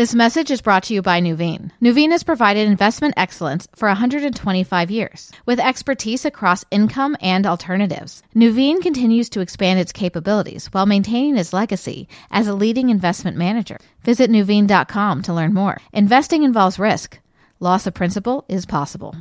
This message is brought to you by Nuveen. Nuveen has provided investment excellence for 125 years with expertise across income and alternatives. Nuveen continues to expand its capabilities while maintaining its legacy as a leading investment manager. Visit Nuveen.com to learn more. Investing involves risk. Loss of principal is possible.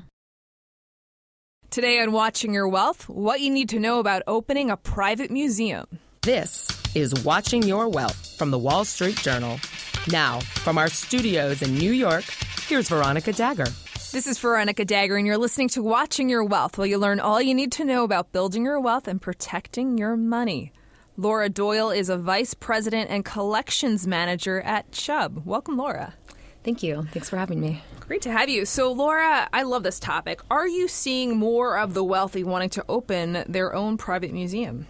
Today on Watching Your Wealth, what you need to know about opening a private museum. This is Watching Your Wealth from the Wall Street Journal. Now, from our studios in New York, here's Veronica Dagher. This is Veronica Dagher, and you're listening to Watching Your Wealth, where you learn all you need to know about building your wealth and protecting your money. Laura Doyle is a vice president and collections manager at Chubb. Welcome, Laura. Thank you. Thanks for having me. Great to have you. So, Laura, I love this topic. Are you seeing more of the wealthy wanting to open their own private museum?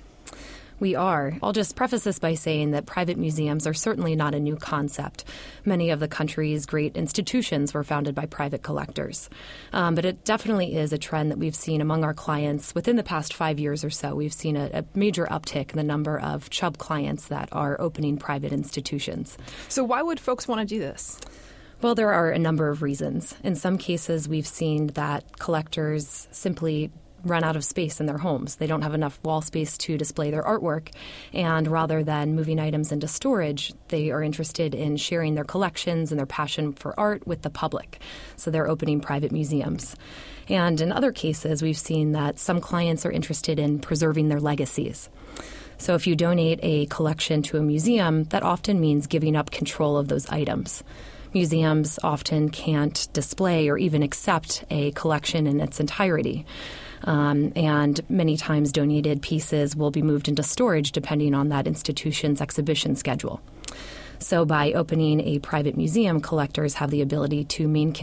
We are. I'll just preface this by saying that private museums are certainly not a new concept. Many of the country's great institutions were founded by private collectors. Um, but it definitely is a trend that we've seen among our clients within the past five years or so. We've seen a, a major uptick in the number of Chubb clients that are opening private institutions. So, why would folks want to do this? Well, there are a number of reasons. In some cases, we've seen that collectors simply run out of space in their homes. They don't have enough wall space to display their artwork. And rather than moving items into storage, they are interested in sharing their collections and their passion for art with the public. So they're opening private museums. And in other cases, we've seen that some clients are interested in preserving their legacies. So if you donate a collection to a museum, that often means giving up control of those items museums often can't display or even accept a collection in its entirety. Um, and many times donated pieces will be moved into storage depending on that institution's exhibition schedule. So, by opening a private museum, collectors have the ability to main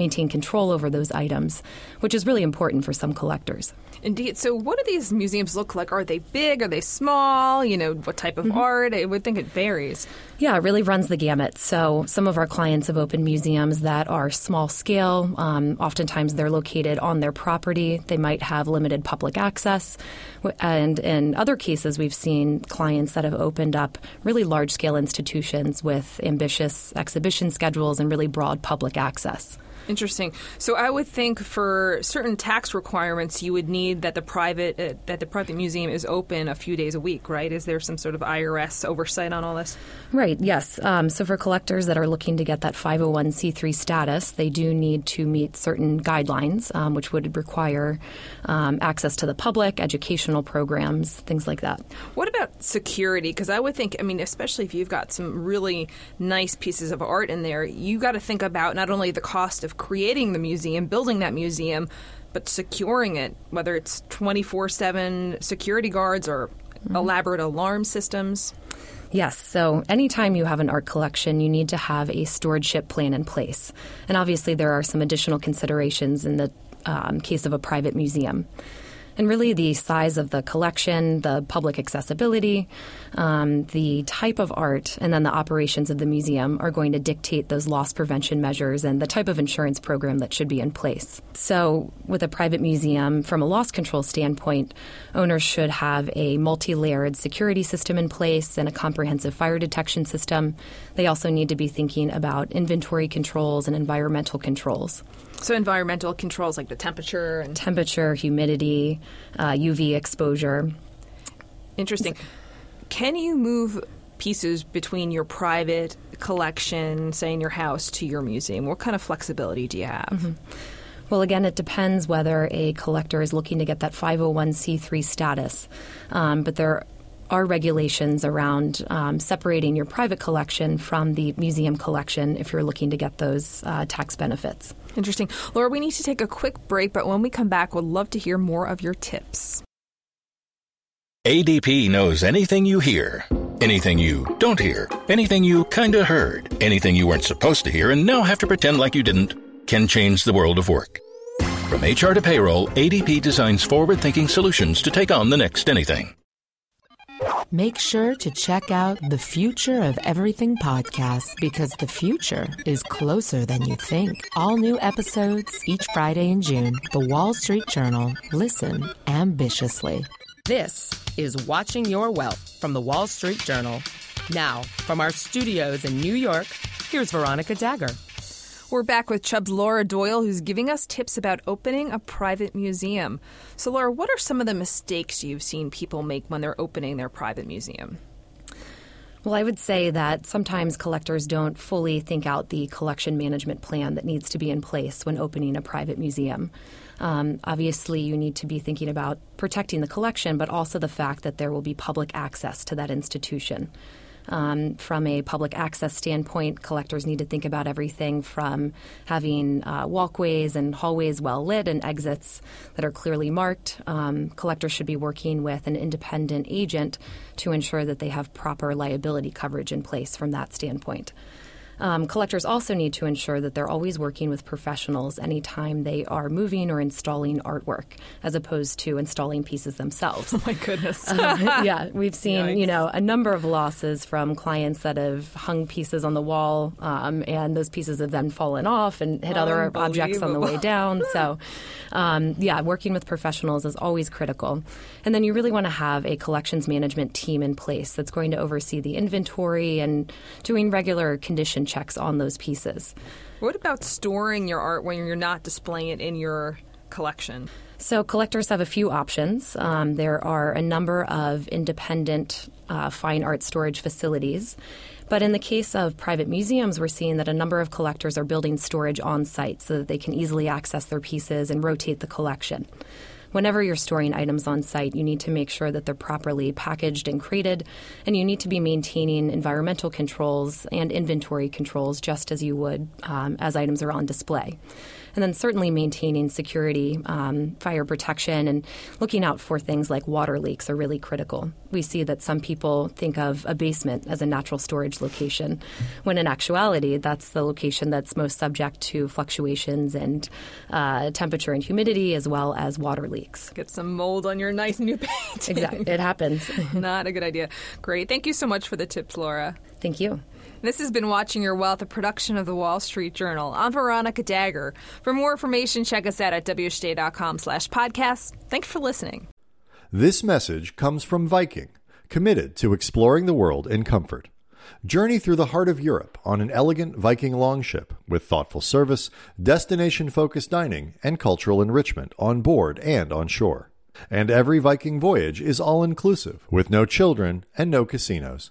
maintain control over those items, which is really important for some collectors. Indeed. So, what do these museums look like? Are they big? Are they small? You know, what type of mm-hmm. art? I would think it varies. Yeah, it really runs the gamut. So, some of our clients have opened museums that are small scale. Um, oftentimes, they're located on their property. They might have limited public access. And in other cases, we've seen clients that have opened up really large scale institutions with ambitious exhibition schedules and really broad public access. Interesting. So I would think for certain tax requirements, you would need that the private uh, that the private museum is open a few days a week, right? Is there some sort of IRS oversight on all this? Right. Yes. Um, so for collectors that are looking to get that 501c3 status, they do need to meet certain guidelines, um, which would require um, access to the public, educational programs, things like that. What about security? Because I would think, I mean, especially if you've got some really nice pieces of art in there, you got to think about not only the cost of creating the museum, building that museum, but securing it, whether it's 24 7 security guards or mm-hmm. elaborate alarm systems. Yes. So anytime you have an art collection, you need to have a stewardship plan in place. And obviously, there are some additional considerations in the um, case of a private museum and really the size of the collection, the public accessibility, um, the type of art, and then the operations of the museum are going to dictate those loss prevention measures and the type of insurance program that should be in place. So, with a private museum, from a loss control standpoint, owners should have a multi layered security system in place and a comprehensive fire detection system. They also need to be thinking about inventory controls and environmental controls. So environmental controls like the temperature and temperature, humidity, uh, UV exposure. Interesting. Can you move pieces between your private collection, say in your house, to your museum? What kind of flexibility do you have? Mm-hmm. Well, again, it depends whether a collector is looking to get that 501c3 status. Um, but there are regulations around um, separating your private collection from the museum collection if you're looking to get those uh, tax benefits. Interesting. Laura, we need to take a quick break, but when we come back, we'd love to hear more of your tips. ADP knows anything you hear, anything you don't hear, anything you kinda heard, anything you weren't supposed to hear and now have to pretend like you didn't, can change the world of work. From HR to payroll, ADP designs forward thinking solutions to take on the next anything. Make sure to check out the Future of Everything podcast because the future is closer than you think. All new episodes each Friday in June. The Wall Street Journal. Listen ambitiously. This is Watching Your Wealth from the Wall Street Journal. Now, from our studios in New York, Here's Veronica Dagher. We're back with Chubb's Laura Doyle, who's giving us tips about opening a private museum. So, Laura, what are some of the mistakes you've seen people make when they're opening their private museum? Well, I would say that sometimes collectors don't fully think out the collection management plan that needs to be in place when opening a private museum. Um, obviously, you need to be thinking about protecting the collection, but also the fact that there will be public access to that institution. Um, from a public access standpoint, collectors need to think about everything from having uh, walkways and hallways well lit and exits that are clearly marked. Um, collectors should be working with an independent agent to ensure that they have proper liability coverage in place from that standpoint. Um, collectors also need to ensure that they're always working with professionals anytime they are moving or installing artwork, as opposed to installing pieces themselves. Oh my goodness! uh, yeah, we've seen Yikes. you know a number of losses from clients that have hung pieces on the wall, um, and those pieces have then fallen off and hit other objects on the way down. So, um, yeah, working with professionals is always critical. And then you really want to have a collections management team in place that's going to oversee the inventory and doing regular condition checks on those pieces. What about storing your art when you're not displaying it in your collection? So, collectors have a few options. Um, there are a number of independent uh, fine art storage facilities. But in the case of private museums, we're seeing that a number of collectors are building storage on site so that they can easily access their pieces and rotate the collection whenever you're storing items on site, you need to make sure that they're properly packaged and crated, and you need to be maintaining environmental controls and inventory controls just as you would um, as items are on display and then certainly maintaining security, um, fire protection, and looking out for things like water leaks are really critical. We see that some people think of a basement as a natural storage location, when in actuality, that's the location that's most subject to fluctuations and uh, temperature and humidity, as well as water leaks. Get some mold on your nice new paint. exactly, it happens. Not a good idea. Great. Thank you so much for the tips, Laura. Thank you. This has been Watching Your Wealth, a production of the Wall Street Journal. I'm Veronica Dagher. For more information, check us out at wsj.com slash podcast. Thanks for listening. This message comes from Viking, committed to exploring the world in comfort. Journey through the heart of Europe on an elegant Viking longship with thoughtful service, destination focused dining, and cultural enrichment on board and on shore. And every Viking voyage is all inclusive, with no children and no casinos.